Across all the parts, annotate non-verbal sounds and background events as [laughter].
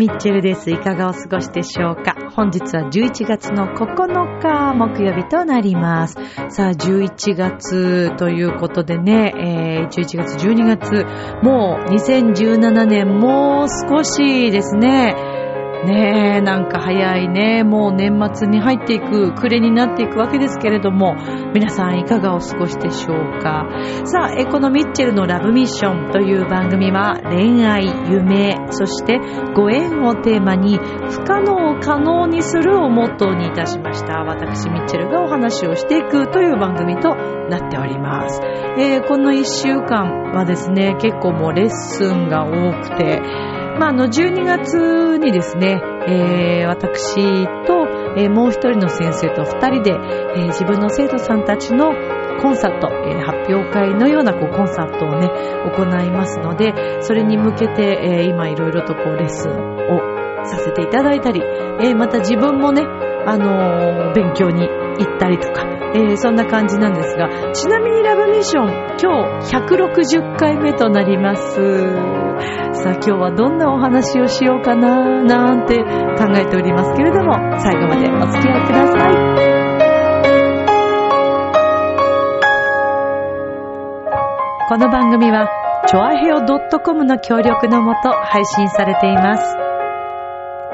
ミッチェルです。いかがお過ごしでしょうか？本日は11月の9日木曜日となります。さあ、11月ということでね、えー、11月、12月、もう2017年もう少しですね。ねえ、なんか早いね。もう年末に入っていく、暮れになっていくわけですけれども、皆さんいかがお過ごしでしょうか。さあ、エコノミッチェルのラブミッションという番組は、恋愛、夢、そしてご縁をテーマに、不可能を可能にするをモットーにいたしました。私、ミッチェルがお話をしていくという番組となっております。えー、この一週間はですね、結構もうレッスンが多くて、まあ、あの、12月にですね、えー、私と、えー、もう一人の先生と二人で、えー、自分の生徒さんたちのコンサート、え、発表会のようなこうコンサートをね、行いますので、それに向けて、え、今いろいろとこうレッスンをさせていただいたり、え、また自分もね、あの、勉強に行ったりとか、えー、そんな感じなんですが、ちなみにラブミッション、今日160回目となります。さあ今日はどんなお話をしようかななんて考えておりますけれども、最後までお付き合いください。この番組は、チョアヘオ .com の協力のもと配信されています。さ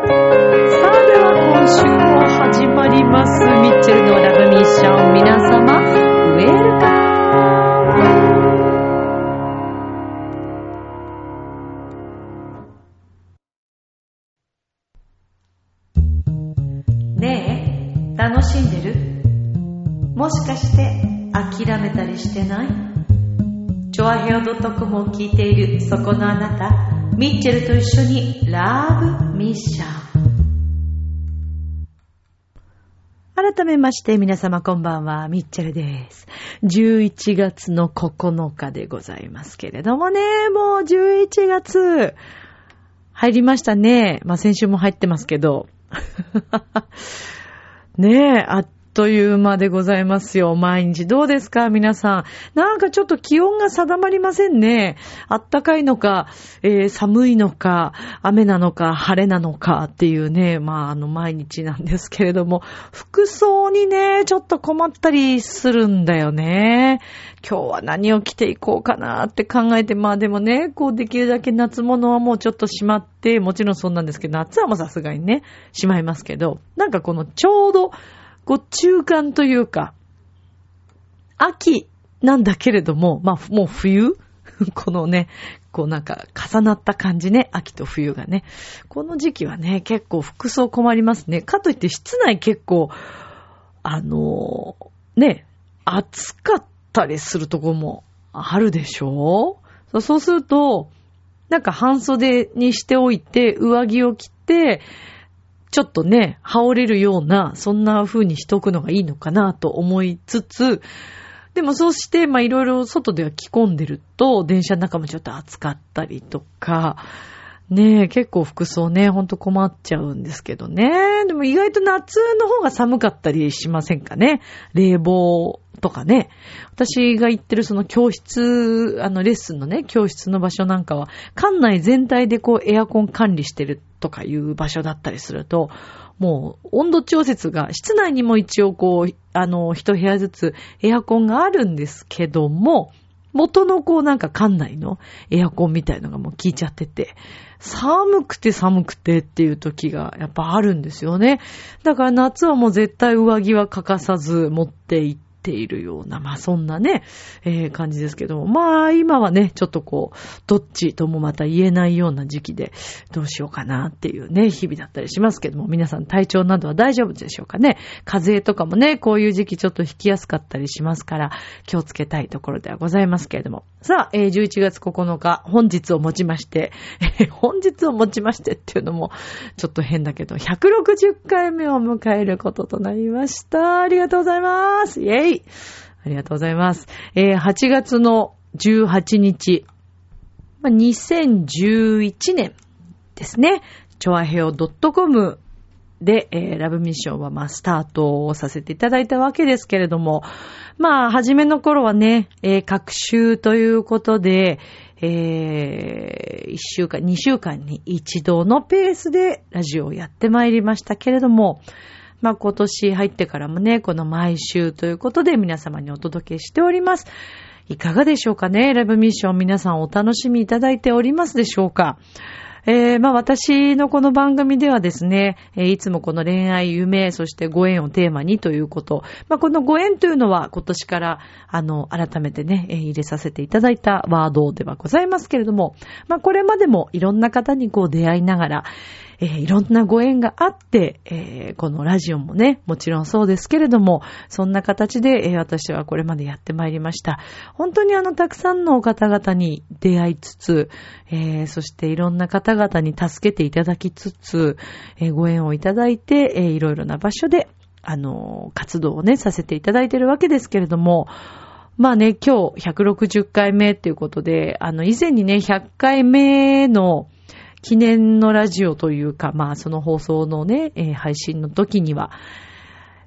あでは今週も始まります。ミッチェルのラブション。皆様、ウェルカムねえ楽しんでる？もしかして諦めたりしてない？チョアヘオドットコムを聞いているそこのあなた、ミッチェルと一緒にラブミッション。改めまして皆様こんばんは、ミッチェルです。11月の9日でございますけれどもね、もう11月入りましたね。まあ先週も入ってますけど。[laughs] ねえ、あっという間でございますよ。毎日どうですか？皆さん。なんかちょっと気温が定まりませんね。あったかいのか、えー、寒いのか、雨なのか、晴れなのかっていうね、まああの毎日なんですけれども、服装にね、ちょっと困ったりするんだよね。今日は何を着ていこうかなって考えて、まあでもね、こうできるだけ夏物はもうちょっとしまって、もちろんそうなんですけど、夏はもうさすがにね、しまいますけど、なんかこのちょうど、こう中間というか、秋なんだけれども、まあもう冬？[laughs] このね、こうなんか重なった感じね、秋と冬がね。この時期はね、結構服装困りますね。かといって室内結構、あのー、ね、暑かったりするとこもあるでしょ？そうすると、なんか半袖にしておいて、上着を着て、ちょっとね、羽織れるような、そんな風にしとくのがいいのかなと思いつつ、でもそうして、まあいろいろ外では着込んでると、電車の中もちょっと暑かったりとか、ねえ、結構服装ね、ほんと困っちゃうんですけどね。でも意外と夏の方が寒かったりしませんかね。冷房とかね。私が行ってるその教室、あのレッスンのね、教室の場所なんかは、館内全体でこうエアコン管理してるとかいう場所だったりすると、もう温度調節が、室内にも一応こう、あの、一部屋ずつエアコンがあるんですけども、元のこうなんか館内のエアコンみたいのがもう効いちゃってて、寒くて寒くてっていう時がやっぱあるんですよね。だから夏はもう絶対上着は欠かさず持っていてているような、まあそんなね、えー、感じですけども、まあ今はね、ちょっとこう、どっちともまた言えないような時期で、どうしようかなっていうね、日々だったりしますけども、皆さん体調などは大丈夫でしょうかね。風邪とかもね、こういう時期ちょっと引きやすかったりしますから、気をつけたいところではございますけれども。さあ、えー、11月9日、本日をもちまして、えー、本日をもちましてっていうのも、ちょっと変だけど、160回目を迎えることとなりました。ありがとうございます。イェイありがとうございます。えー8月の18日、2011年ですね。チョアヘオ .com で、えーラブミッションはまあスタートをさせていただいたわけですけれども、まあ、初めの頃はね、えー、各週ということで、えー、1週間、2週間に一度のペースでラジオをやってまいりましたけれども、まあ今年入ってからもね、この毎週ということで皆様にお届けしております。いかがでしょうかね？ライブミッション皆さんお楽しみいただいておりますでしょうか？えー、まあ私のこの番組ではですね、えーいつもこの恋愛、夢、そしてご縁をテーマにということ。まあこのご縁というのは今年から、あの、改めてね、えー入れさせていただいたワードではございますけれども、まあこれまでもいろんな方にこう出会いながら、えーいろんなご縁があって、えーこのラジオもね、もちろんそうですけれども、そんな形で、えー私はこれまでやってまいりました。本当にあの、たくさんの方々に出会いつつ、えーそしていろんな方々に助けていただきつつ、えーご縁をいただいて、えーいろいろな場所で、あの活動をね、させていただいているわけですけれども、まあね、今日160回目っていうことで、あの、以前にね、100回目の記念のラジオというか、まあその放送のね、えー配信の時には、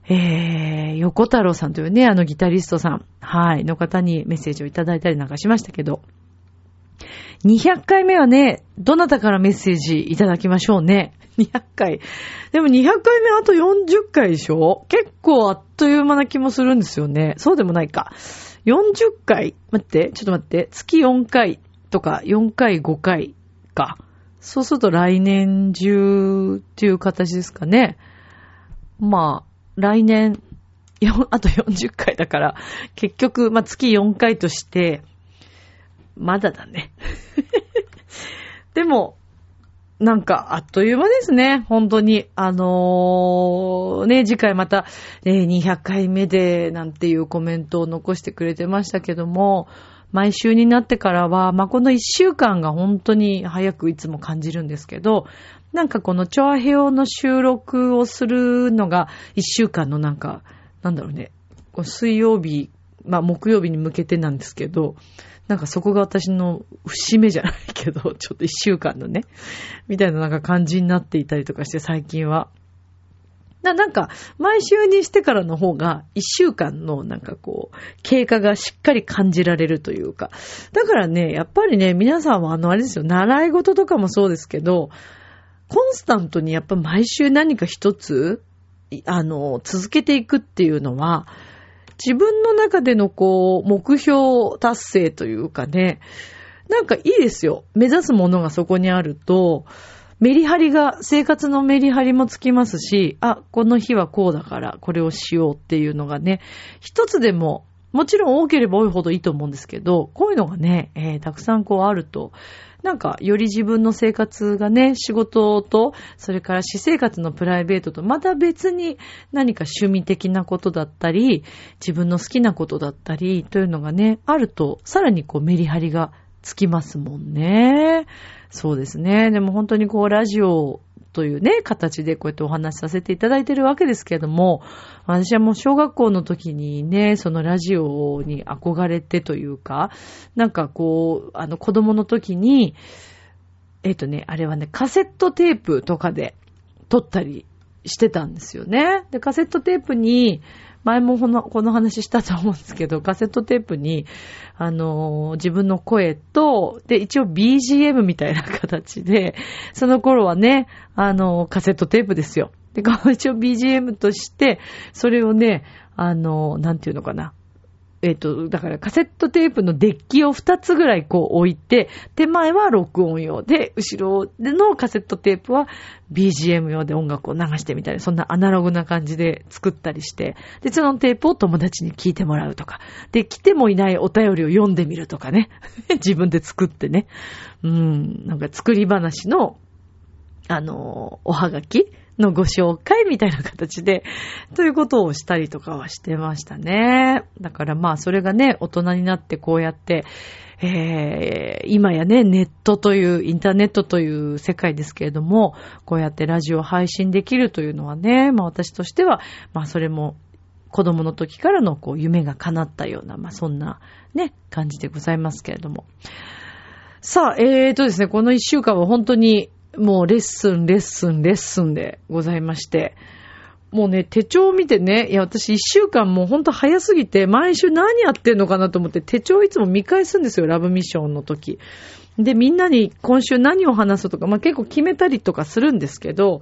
えー、横太郎さんというね、あのギタリストさん、はい、の方にメッセージをいただいたりなんかしましたけど、200回目はね、どなたからメッセージいただきましょうね？200回。でも200回目あと40回でしょ？結構あっという間な気もするんですよね。そうでもないか。40回待って、ちょっと待って。月4回とか4回5回か。そうすると来年中っていう形ですかね。まあ、来年、あと40回だから、結局、まあ月4回として、まだだね。[laughs] でも、なんか、あっという間ですね。本当に。あのーね、次回また、200回目で、なんていうコメントを残してくれてましたけども、毎週になってからは、まあ、この1週間が本当に早くいつも感じるんですけど、なんかこのチョアヘオの収録をするのが1週間のなんか、なんだろうね、こう水曜日、まあ、木曜日に向けてなんですけど、なんかそこが私の節目じゃないけど、ちょっと一週間のね、みたいななんか感じになっていたりとかして最近は。な、なんか、毎週にしてからの方が、一週間のなんかこう、経過がしっかり感じられるというか。だからね、やっぱりね、皆さんはあの、あれですよ、習い事とかもそうですけど、コンスタントにやっぱ毎週何か一つ、あの、続けていくっていうのは、自分の中でのこう、目標達成というかね、なんかいいですよ。目指すものがそこにあると、メリハリが、生活のメリハリもつきますし、あ、この日はこうだから、これをしようっていうのがね、一つでも、もちろん多ければ多いほどいいと思うんですけど、こういうのがね、えーたくさんこうあると、なんか、より自分の生活がね、仕事と、それから私生活のプライベートと、また別に何か趣味的なことだったり、自分の好きなことだったり、というのがね、あると、さらにこうメリハリがつきますもんね。そうですね。でも本当にこう、ラジオというね、形でこうやってお話しさせていただいてるわけですけれども、私はもう小学校の時にね、そのラジオに憧れてというか、なんかこう、あの子供の時に、えっ、とね、あれはね、カセットテープとかで撮ったりしてたんですよね。で、カセットテープに、前もこのこの話したと思うんですけど、カセットテープに、あのー自分の声と、で、一応 BGM みたいな形で、その頃はね、あのーカセットテープですよ。で、一応 BGM として、それをね、あのーなんていうのかな。えっ、と、だからカセットテープのデッキを2つぐらいこう置いて、手前は録音用で、後ろでのカセットテープは BGM 用で音楽を流してみたり、そんなアナログな感じで作ったりして、で、そのテープを友達に聞いてもらうとか、で、来てもいないお便りを読んでみるとかね。[laughs] 自分で作ってね。うん、なんか作り話のあの、おはがきのご紹介みたいな形で、ということをしたりとかはしてましたね。だからまあそれがね、大人になってこうやって、えー、今やね、ネットという、インターネットという世界ですけれども、こうやってラジオ配信できるというのはね、まあ私としては、まあそれも子供の時からのこう夢が叶ったような、まあそんなね、感じでございますけれども。さあ、えーとですね、この一週間は本当にもうレッスン、レッスン、レッスンでございまして、もうね、手帳を見てね、いや、私一週間もうほんと早すぎて、毎週何やってんのかなと思って手帳いつも見返すんですよ、ラブミッションの時。で、みんなに今週何を話すとか、まあ、結構決めたりとかするんですけど、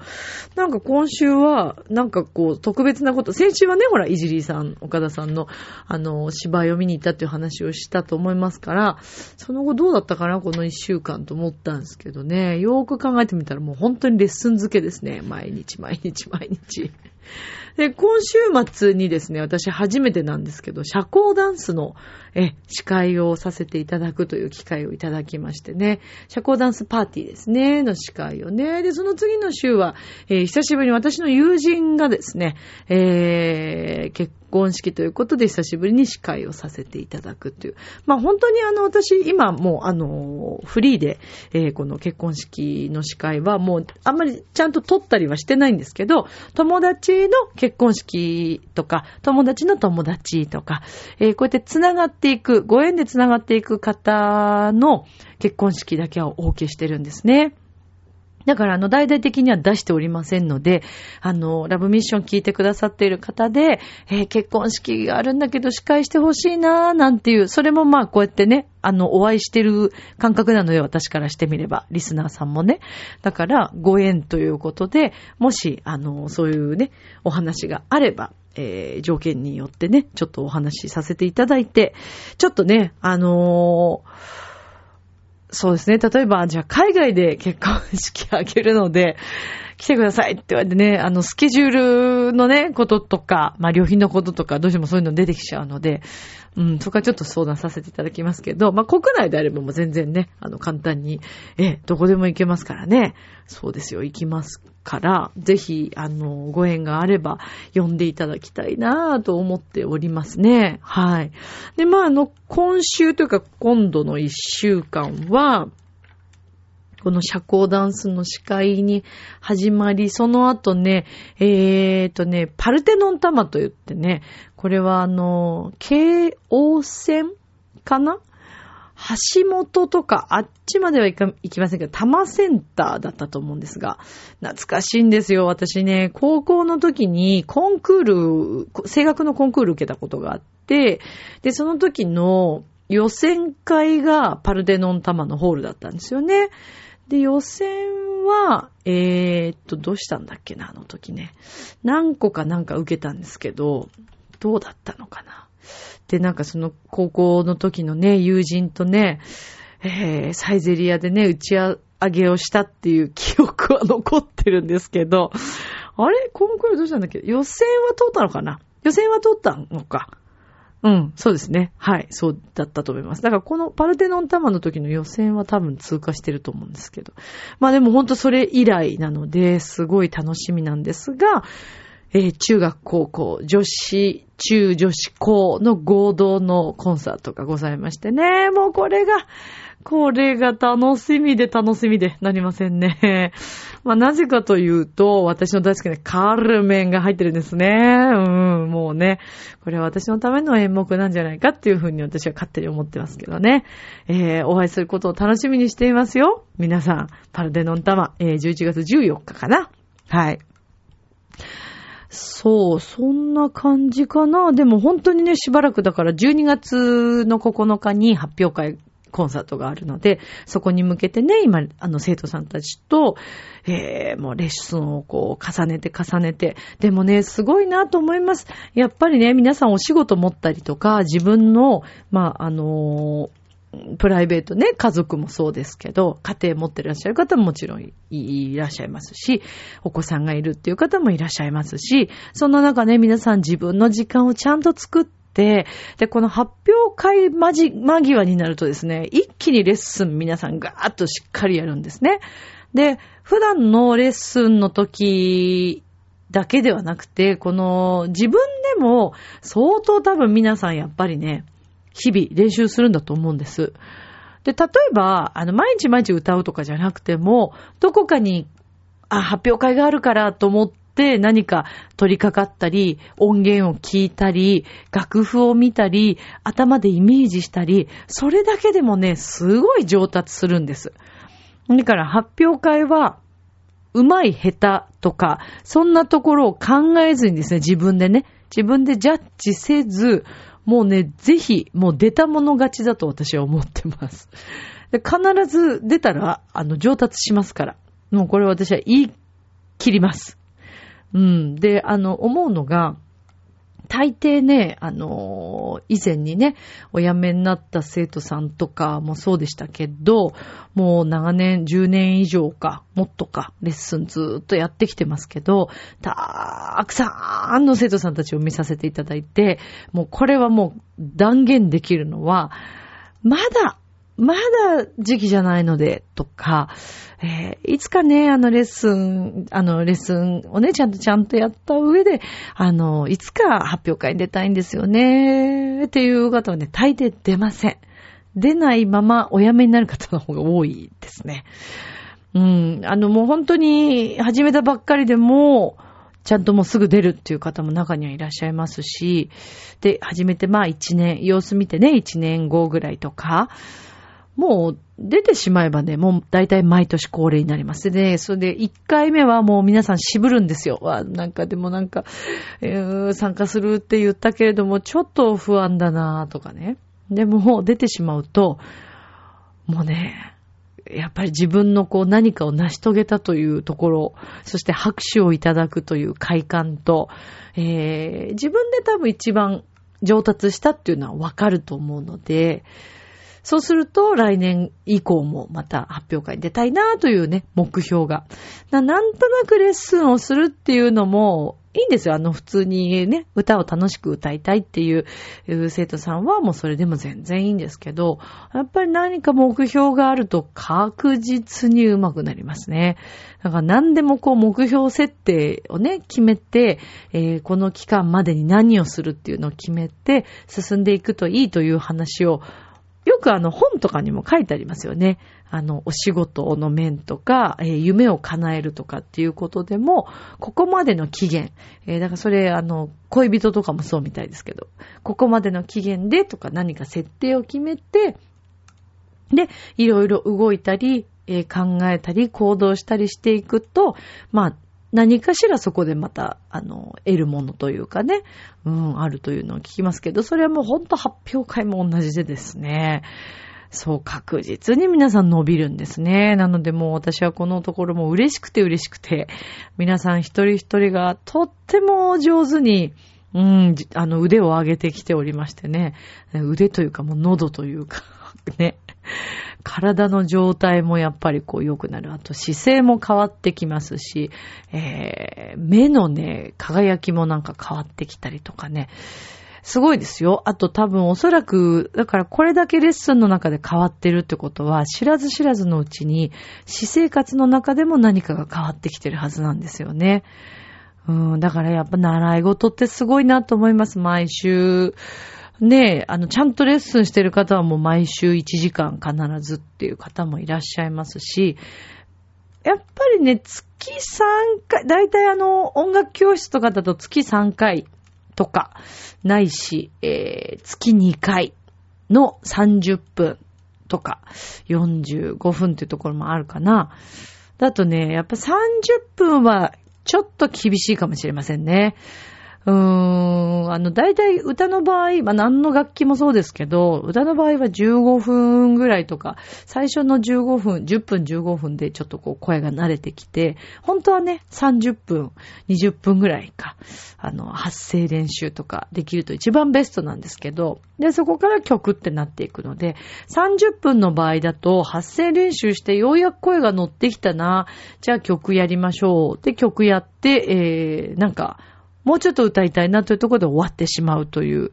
なんか今週は、なんかこう、特別なこと、先週はね、ほら、いじりさん、岡田さんの、あの、芝居を見に行ったっていう話をしたと思いますから、その後どうだったかな、この一週間と思ったんですけどね、よーく考えてみたらもう本当にレッスン付けですね。毎日、毎日、毎日。で、今週末にですね、私初めてなんですけど、社交ダンスのえ司会をさせていただくという機会をいただきましてね、社交ダンスパーティーですね、の司会をね。で、その次の週は、えー、久しぶりに私の友人がですね、えー、結婚式ということで久しぶりに司会をさせていただくという。まあ本当にあの私今もうあのフリーで、えー、この結婚式の司会はもうあんまりちゃんと撮ったりはしてないんですけど、友達の結婚式とか、友達の友達とか、えー、こうやって繋がっていく、ご縁で繋がっていく方の結婚式だけはお受けしてるんですね。だから、あの、大々的には出しておりませんので、あの、ラブミッション聞いてくださっている方で、えー、結婚式があるんだけど司会してほしいなーなんていう、それもまあ、こうやってね、あの、お会いしてる感覚なので、私からしてみれば、リスナーさんもね。だから、ご縁ということで、もし、あの、そういうね、お話があれば、えー、条件によってね、ちょっとお話しさせていただいて、ちょっとね、あのーそうですね。例えば、じゃあ海外で結婚式あげるので、来てくださいって言われてね、あの、スケジュールのね、こととか、まあ、料品のこととか、どうしてもそういうの出てきちゃうので、うん、そこはちょっと相談させていただきますけど、まあ、国内であればもう全然ね、あの、簡単に、え、どこでも行けますからね。そうですよ、行きますから、ぜひ、あの、ご縁があれば、呼んでいただきたいなぁと思っておりますね。はい。で、まあ、あの、今週というか、今度の一週間は、この社交ダンスの司会に始まり、その後ね、えーとね、パルテノン玉と言ってね、これはあの、京王線かな橋本とか、あっちまでは行きませんけど、多摩センターだったと思うんですが、懐かしいんですよ。私ね、高校の時にコンクール、声楽のコンクール受けたことがあって、で、その時の予選会がパルデノンタマのホールだったんですよね。で、予選は、えー、っと、どうしたんだっけな、あの時ね。何個かなんか受けたんですけど、どうだったのかな。で、なんかその高校の時のね、友人とね、えー、サイゼリアでね、打ち上げをしたっていう記憶は残ってるんですけど、あれ？コンクールどうしたんだっけ？予選は通ったのかな？予選は通ったのか？うん、そうですね。はい、そうだったと思います。だからこのパルテノンタマの時の予選は多分通過してると思うんですけど。まあでもほんとそれ以来なので、すごい楽しみなんですが、えー、中学高校、女子、中女子高の合同のコンサートがございましてね、もうこれが、これが楽しみで楽しみでなりませんね。[laughs] まあ、なぜかというと、私の大好きなカールメンが入ってるんですね。うん、もうね、これは私のための演目なんじゃないかっていうふうに私は勝手に思ってますけどね。えー、お会いすることを楽しみにしていますよ。皆さん、パルデノンタマ、えー、11月14日かな。はい。そう、そんな感じかな。でも本当にね、しばらくだから12月の9日に発表会コンサートがあるので、そこに向けてね、今、あの、生徒さんたちと、えー、もうレッスンをこう、重ねて重ねて、でもね、すごいなと思います。やっぱりね、皆さんお仕事持ったりとか、自分の、まあ、あのプライベートね、家族もそうですけど、家庭持ってらっしゃる方ももちろんいらっしゃいますし、お子さんがいるっていう方もいらっしゃいますし、そんな中ね、皆さん自分の時間をちゃんと作って、で、この発表会間際になるとですね、一気にレッスン皆さんガーッとしっかりやるんですね。で、普段のレッスンの時だけではなくて、この自分でも相当多分皆さんやっぱりね、日々練習するんだと思うんです。で、例えば、あの、毎日毎日歌うとかじゃなくても、どこかに、あ、発表会があるからと思って何か取り掛かったり、音源を聞いたり、楽譜を見たり、頭でイメージしたり、それだけでもね、すごい上達するんです。だから発表会は、うまい下手とか、そんなところを考えずにですね、自分でね、自分でジャッジせず、もうね、ぜひ、もう出たもの勝ちだと私は思ってます。[laughs] で必ず出たら、あの、上達しますから。もうこれ私は言い切ります。うん。で、あの、思うのが、大抵ね、あの以前にね、お辞めになった生徒さんとかもそうでしたけど、もう長年、10年以上か、もっとか、レッスンずっとやってきてますけど、たーくさんの生徒さんたちを見させていただいて、もうこれはもう断言できるのは、まだまだ時期じゃないので、とか、えー、いつかね、あのレッスン、あのレッスンをね、ちゃんとちゃんとやった上で、あの、いつか発表会に出たいんですよね、っていう方はね、大抵出ません。出ないままお辞めになる方の方が多いですね。うん、あのもう本当に始めたばっかりでも、ちゃんともうすぐ出るっていう方も中にはいらっしゃいますし、で、始めてまあ一年、様子見てね、一年後ぐらいとか、もう出てしまえばね、もう大体毎年恒例になります。で、それで1回目はもう皆さん渋るんですよ。わ、なんかでもなんか、えー、参加するって言ったけれども、ちょっと不安だなとかね。でも出てしまうと、もうね、やっぱり自分のこう何かを成し遂げたというところ、そして拍手をいただくという快感と、えー、自分で多分一番上達したっていうのはわかると思うので、そうすると来年以降もまた発表会に出たいなというね、目標が。なんとなくレッスンをするっていうのもいいんですよ。あの、普通にね、歌を楽しく歌いたいっていう生徒さんはもうそれでも全然いいんですけど、やっぱり何か目標があると確実に上手くなりますね。だから何でもこう目標設定をね、決めて、えー、この期間までに何をするっていうのを決めて進んでいくといいという話をよくあの本とかにも書いてありますよね。あの、お仕事の面とか、えー、夢を叶えるとかっていうことでも、ここまでの期限、えー、だからそれ、あの、恋人とかもそうみたいですけど、ここまでの期限でとか何か設定を決めて、で、いろいろ動いたり、えー、考えたり、行動したりしていくと、まあ、何かしらそこでまた、あの、得るものというかね、うん、あるというのを聞きますけど、それはもうほんと発表会も同じでですね、そう、確実に皆さん伸びるんですね。なのでもう私はこのところも嬉しくて嬉しくて、皆さん一人一人がとっても上手に、うん、あの腕を上げてきておりましてね、腕というかもう喉というか、[laughs] ね、体の状態もやっぱりこう良くなる。あと姿勢も変わってきますし、えー、目のね、輝きもなんか変わってきたりとかね。すごいですよ。あと多分おそらく、だからこれだけレッスンの中で変わってるってことは、知らず知らずのうちに、私生活の中でも何かが変わってきてるはずなんですよね。うん、だからやっぱ習い事ってすごいなと思います。毎週。ねえ、あの、ちゃんとレッスンしてる方はもう毎週1時間必ずっていう方もいらっしゃいますし、やっぱりね、月3回、だいたいあの、音楽教室とかだと月3回とか、ないし、えー、月2回の30分とか、45分っていうところもあるかな。だとね、やっぱ30分はちょっと厳しいかもしれませんね。うーん、あの、大体歌の場合、まあ、何の楽器もそうですけど、歌の場合は15分ぐらいとか、最初の15分、10分15分でちょっとこう声が慣れてきて、本当はね、30分、20分ぐらいか、あの、発声練習とかできると一番ベストなんですけど、で、そこから曲ってなっていくので、30分の場合だと発声練習してようやく声が乗ってきたな、じゃあ曲やりましょう。で、曲やって、えー、なんか、もうちょっと歌いたいなというところで終わってしまうという。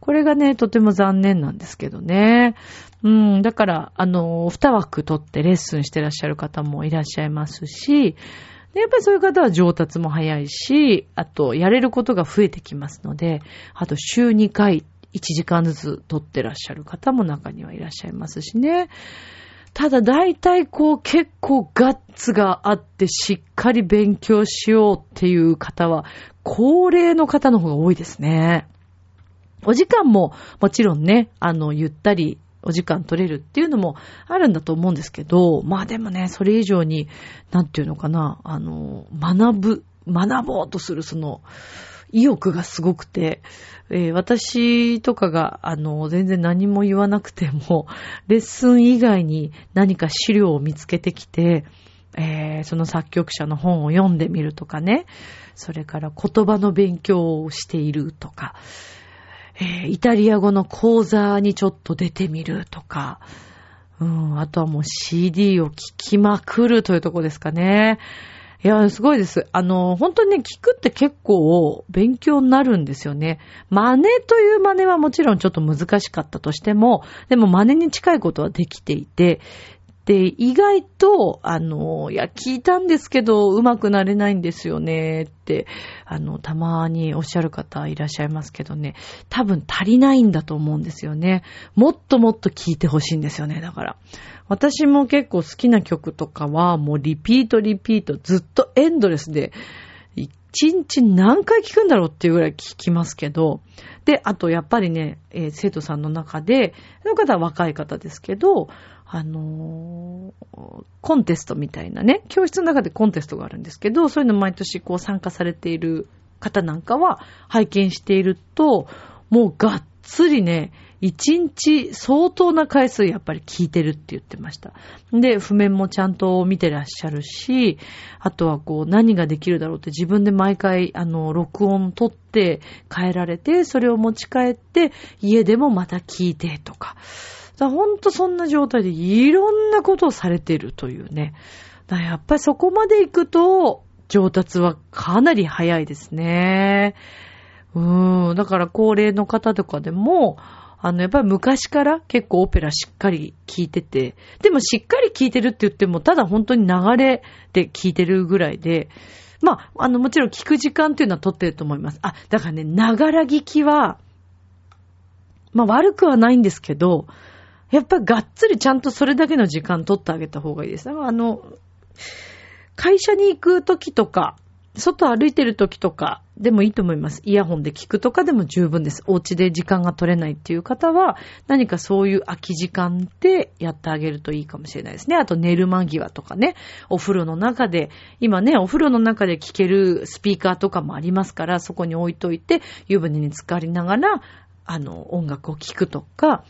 これがね、とても残念なんですけどね。うん、だから、あの、二枠取ってレッスンしてらっしゃる方もいらっしゃいますし、やっぱりそういう方は上達も早いし、あと、やれることが増えてきますので、あと、週2回、1時間ずつ取ってらっしゃる方も中にはいらっしゃいますしね。ただ大体こう結構ガッツがあってしっかり勉強しようっていう方は高齢の方の方が多いですね。お時間ももちろんね、あの、ゆったりお時間取れるっていうのもあるんだと思うんですけど、まあでもね、それ以上に、なんていうのかな、あの、学ぶ、学ぼうとするその、意欲がすごくて、えー、私とかが、あの、全然何も言わなくても、レッスン以外に何か資料を見つけてきて、えー、その作曲者の本を読んでみるとかね、それから言葉の勉強をしているとか、えー、イタリア語の講座にちょっと出てみるとか、うん、あとはもう CD を聴きまくるというとこですかね。いや、すごいです。あの、本当にね、聞くって結構勉強になるんですよね。真似という真似はもちろんちょっと難しかったとしても、でも真似に近いことはできていて、で、意外と、あの、いや、聞いたんですけど、上手くなれないんですよね、って、あの、たまにおっしゃる方いらっしゃいますけどね、多分足りないんだと思うんですよね。もっともっと聞いてほしいんですよね、だから。私も結構好きな曲とかは、もうリピートリピート、ずっとエンドレスで、一日何回聞くんだろうっていうぐらい聞きますけど、で、あとやっぱりね、えー、生徒さんの中で、その方は若い方ですけど、あのー、コンテストみたいなね、教室の中でコンテストがあるんですけど、そういうの毎年こう参加されている方なんかは拝見していると、もうがっつりね、一日相当な回数やっぱり聞いてるって言ってました。で、譜面もちゃんと見てらっしゃるし、あとはこう何ができるだろうって自分で毎回あの、録音取って変えられて、それを持ち帰って家でもまた聞いてとか。だほんとそんな状態でいろんなことをされてるというね。だやっぱりそこまで行くと、上達はかなり早いですね。うーん。だから高齢の方とかでも、あの、やっぱり昔から結構オペラしっかり聴いてて、でもしっかり聴いてるって言っても、ただ本当に流れで聴いてるぐらいで、まあ、あの、もちろん聞く時間っていうのは取ってると思います。あ、だからね、ながら聞きは、まあ悪くはないんですけど、やっぱりがっつりちゃんとそれだけの時間取ってあげた方がいいです。あの、会社に行く時とか、外歩いてる時とかでもいいと思います。イヤホンで聞くとかでも十分です。お家で時間が取れないっていう方は、何かそういう空き時間でやってあげるといいかもしれないですね。あと寝る間際とかね、お風呂の中で、今ね、お風呂の中で聞けるスピーカーとかもありますから、そこに置いといて、湯船に浸かりながら、あの、音楽を聴くとか、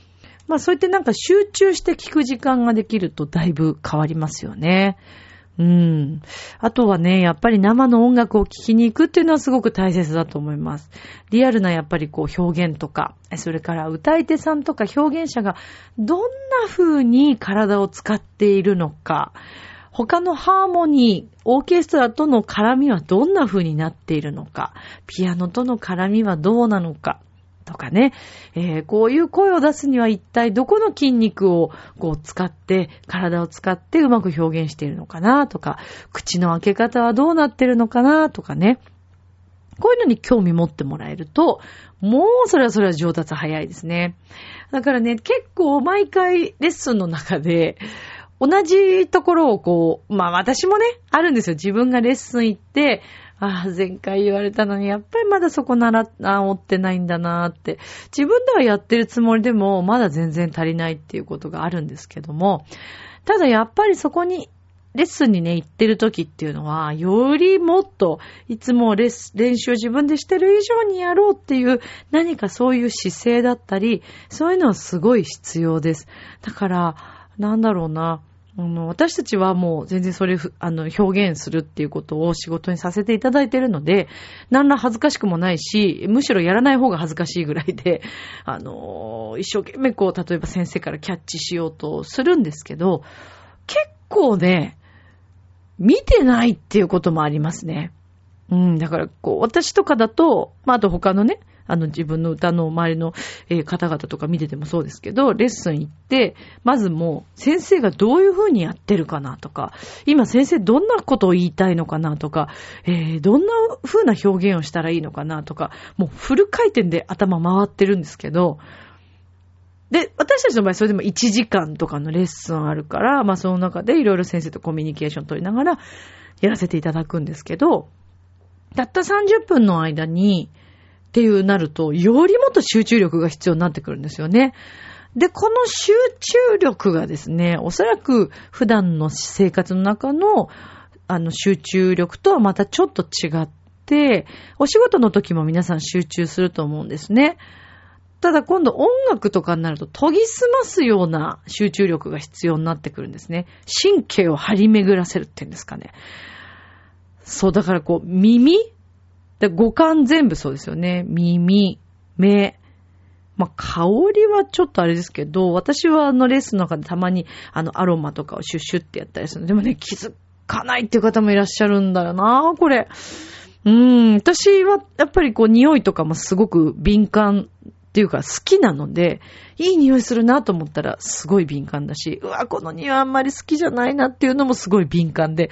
まあそうやってなんか集中して聞く時間ができるとだいぶ変わりますよね。うん。あとはね、やっぱり生の音楽を聴きに行くっていうのはすごく大切だと思います。リアルなやっぱりこう表現とか、それから歌い手さんとか表現者がどんな風に体を使っているのか、他のハーモニー、オーケストラとの絡みはどんな風になっているのか、ピアノとの絡みはどうなのか、とかね、えー、こういう声を出すには一体どこの筋肉をこう使って、体を使ってうまく表現しているのかなとか、口の開け方はどうなってるのかなとかね。こういうのに興味持ってもらえると、もうそれはそれは上達早いですね。だからね、結構毎回レッスンの中で、同じところをこう、まあ私もね、あるんですよ。自分がレッスン行って、ああ、前回言われたのに、やっぱりまだそこなら、治ってないんだなーって。自分ではやってるつもりでも、まだ全然足りないっていうことがあるんですけども、ただやっぱりそこに、レッスンにね、行ってる時っていうのは、よりもっと、いつもレス練習を自分でしてる以上にやろうっていう、何かそういう姿勢だったり、そういうのはすごい必要です。だから、なんだろうな。あの、私たちはもう全然それ、あの、表現するっていうことを仕事にさせていただいてるので、何ら恥ずかしくもないし、むしろやらない方が恥ずかしいぐらいで、[laughs] あの、一生懸命こう、例えば先生からキャッチしようとするんですけど、結構ね、見てないっていうこともありますね。うん、だからこう、私とかだと、まあ、あと他のね、あの自分の歌の周りの、方々とか見ててもそうですけど、レッスン行って、まずもう先生がどういう風にやってるかなとか、今先生どんなことを言いたいのかなとか、えー、どんな風な表現をしたらいいのかなとか、もうフル回転で頭回ってるんですけど、で、私たちの場合それでも1時間とかのレッスンあるから、まあその中でいろいろ先生とコミュニケーション取りながらやらせていただくんですけど、たった30分の間にっていうなると、よりもっと集中力が必要になってくるんですよね。で、この集中力がですね、おそらく普段の生活の中のあの集中力とはまたちょっと違って、お仕事の時も皆さん集中すると思うんですね。ただ今度音楽とかになると研ぎ澄ますような集中力が必要になってくるんですね。神経を張り巡らせるっていうんですかね。そう、だからこう耳？で五感全部そうですよね。耳、目、まあ、香りはちょっとあれですけど、私はあのレッスンの中でたまにあのアロマとかをシュッシュってやったりするでもね、気づかないっていう方もいらっしゃるんだよな、これ。うん、私はやっぱりこう匂いとかもすごく敏感っていうか好きなので、いい匂いするなと思ったらすごい敏感だし、うわ、この匂いあんまり好きじゃないなっていうのもすごい敏感で、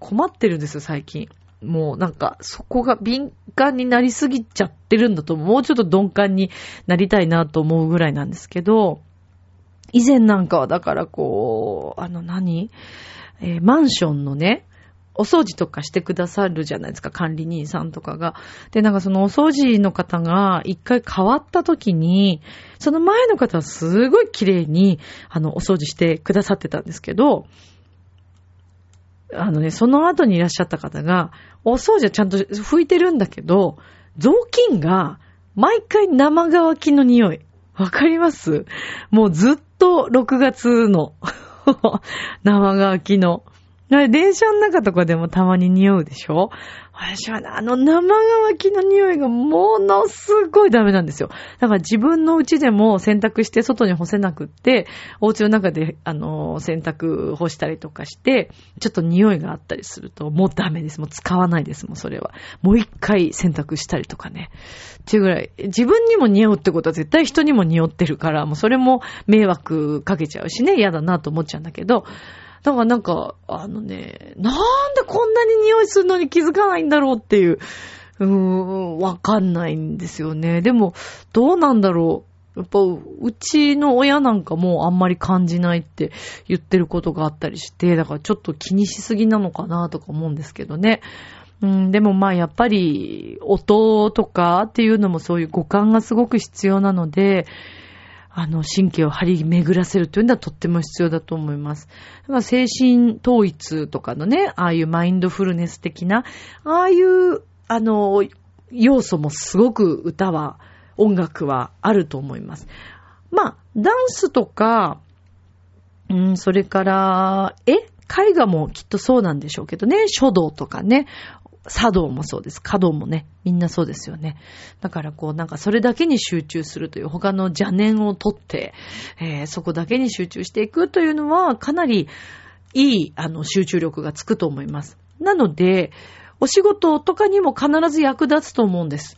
困ってるんですよ、最近。もうなんか、そこが敏感になりすぎちゃってるんだと、もうちょっと鈍感になりたいなと思うぐらいなんですけど、以前なんかはだからこう、あの何？えー、マンションのね、お掃除とかしてくださるじゃないですか、管理人さんとかが。で、なんかそのお掃除の方が一回変わった時に、その前の方はすごい綺麗に、あの、お掃除してくださってたんですけど、あのね、その後にいらっしゃった方が、お掃除はちゃんと拭いてるんだけど、雑巾が毎回生乾きの匂い。わかります？もうずっと6月の [laughs] 生乾きの。電車の中とかでもたまに匂うでしょ？私はね、あの生乾きの匂いがものすごいダメなんですよ。だから自分の家でも洗濯して外に干せなくって、お家の中で、あの、洗濯干したりとかして、ちょっと匂いがあったりすると、もうダメです。もう使わないです、もうそれは。もう一回洗濯したりとかね。っていうぐらい、自分にも匂うってことは絶対人にも匂ってるから、もうそれも迷惑かけちゃうしね、嫌だなと思っちゃうんだけど、だからなんか、あのね、なんでこんなに匂いするのに気づかないんだろうっていう、うーん、わかんないんですよね。でも、どうなんだろう。やっぱ、うちの親なんかもあんまり感じないって言ってることがあったりして、だからちょっと気にしすぎなのかなとか思うんですけどね。うん、でもまあやっぱり音とかっていうのもそういう五感がすごく必要なので、あの、神経を張り巡らせるというのはとっても必要だと思います。だから精神統一とかのね、ああいうマインドフルネス的な、ああいう、あの、要素もすごく歌は、音楽はあると思います。まあ、ダンスとか、うん、それから、え絵画もきっとそうなんでしょうけどね、書道とかね、茶道もそうです。華道もね、みんなそうですよね。だからこう、なんかそれだけに集中するという、他の邪念を取って、えー、そこだけに集中していくというのは、かなりいい、あの、集中力がつくと思います。なので、お仕事とかにも必ず役立つと思うんです。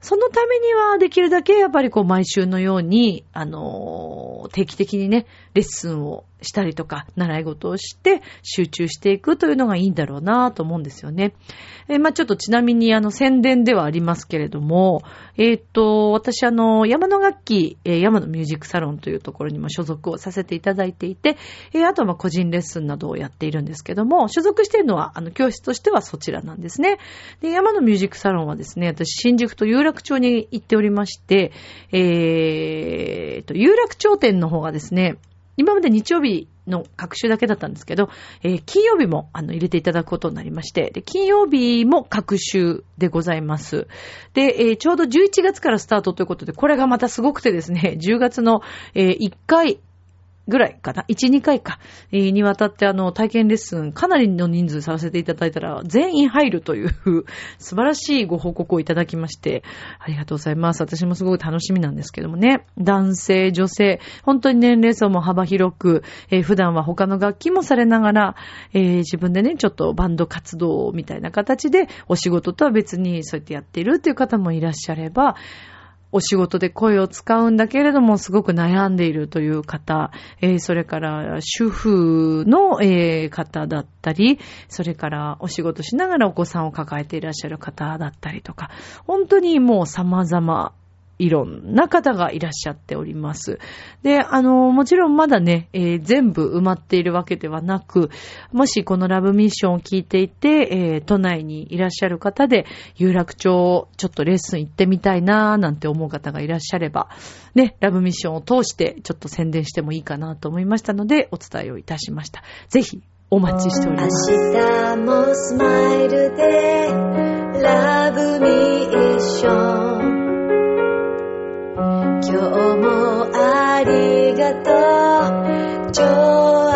そのためにはできるだけやっぱりこう毎週のように、あのー、定期的にね、レッスンをしたりとか、習い事をして集中していくというのがいいんだろうなと思うんですよね。えー、まあ、ちょっとちなみにあの宣伝ではありますけれども、えっ、ー、と、私あの、山の楽器、えー、山のミュージックサロンというところにも所属をさせていただいていて、えあとはま個人レッスンなどをやっているんですけども、所属しているのはあの教室としてはそちらなんですね。で、山のミュージックサロンはですね、私新宿と有楽町に行っておりまして、えーと、有楽町店の方がですね、今まで日曜日の各週だけだったんですけど、えー、金曜日もあの入れていただくことになりまして、で金曜日も各週でございます。で、えー、ちょうど11月からスタートということで、これがまたすごくてですね、10月の、えー、1回、ぐらいかな？1、2回か。えー、にわたってあの、体験レッスン、かなりの人数させていただいたら、全員入るという [laughs] 素晴らしいご報告をいただきまして、ありがとうございます。私もすごい楽しみなんですけどもね。男性、女性、本当に年齢層も幅広く、えー、普段は他の楽器もされながら、えー、自分でね、ちょっとバンド活動みたいな形で、お仕事とは別にそうやってやっているっていう方もいらっしゃれば、お仕事で声を使うんだけれども、すごく悩んでいるという方、えー、それから主婦の、えー、方だったり、それからお仕事しながらお子さんを抱えていらっしゃる方だったりとか、本当にもう様々いろんな方がいらっしゃっております。で、あの、もちろんまだね、えー、全部埋まっているわけではなく、もしこのラブミッションを聞いていて、えー、都内にいらっしゃる方で、有楽町ちょっとレッスン行ってみたいなーなんて思う方がいらっしゃれば、ね、ラブミッションを通してちょっと宣伝してもいいかなと思いましたので、お伝えをいたしました。ぜひ、お待ちしております。明日もスマイルで、ラブミッション。今日もありがとう。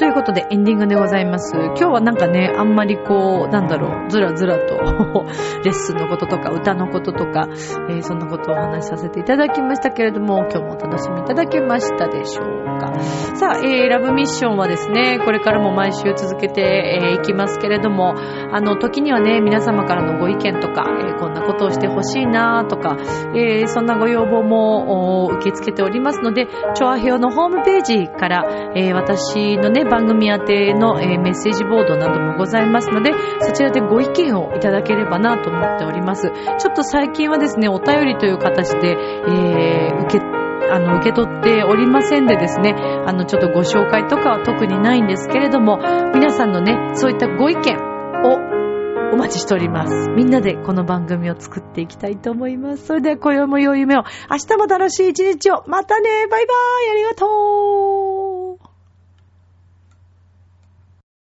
ということでエンディングでございます。今日はなんかね、あんまりこう、なんだろう、ずらずらと [laughs] レッスンのこととか、歌のこととか、えー、そんなことをお話しさせていただきましたけれども、今日もお楽しみいただけましたでしょうか。さあ、えー、ラブミッションはですね、これからも毎週続けてい、えー、きますけれども、あの、時にはね、皆様からのご意見とか、えー、こんなことをしてほしいなとか、えー、そんなご要望も受け付けておりますので、チョアヘオのホームページから、えー、私のね、番組宛ての、え、メッセージボードなどもございますので、そちらでご意見をいただければなと思っております。ちょっと最近はですね、お便りという形で、えー、受け、あの、受け取っておりませんでですね、あの、ちょっとご紹介とかは特にないんですけれども、皆さんのね、そういったご意見をお待ちしております。みんなでこの番組を作っていきたいと思います。それでは今宵も良い夢を、明日も楽しい一日を、またねバイバーイありがとう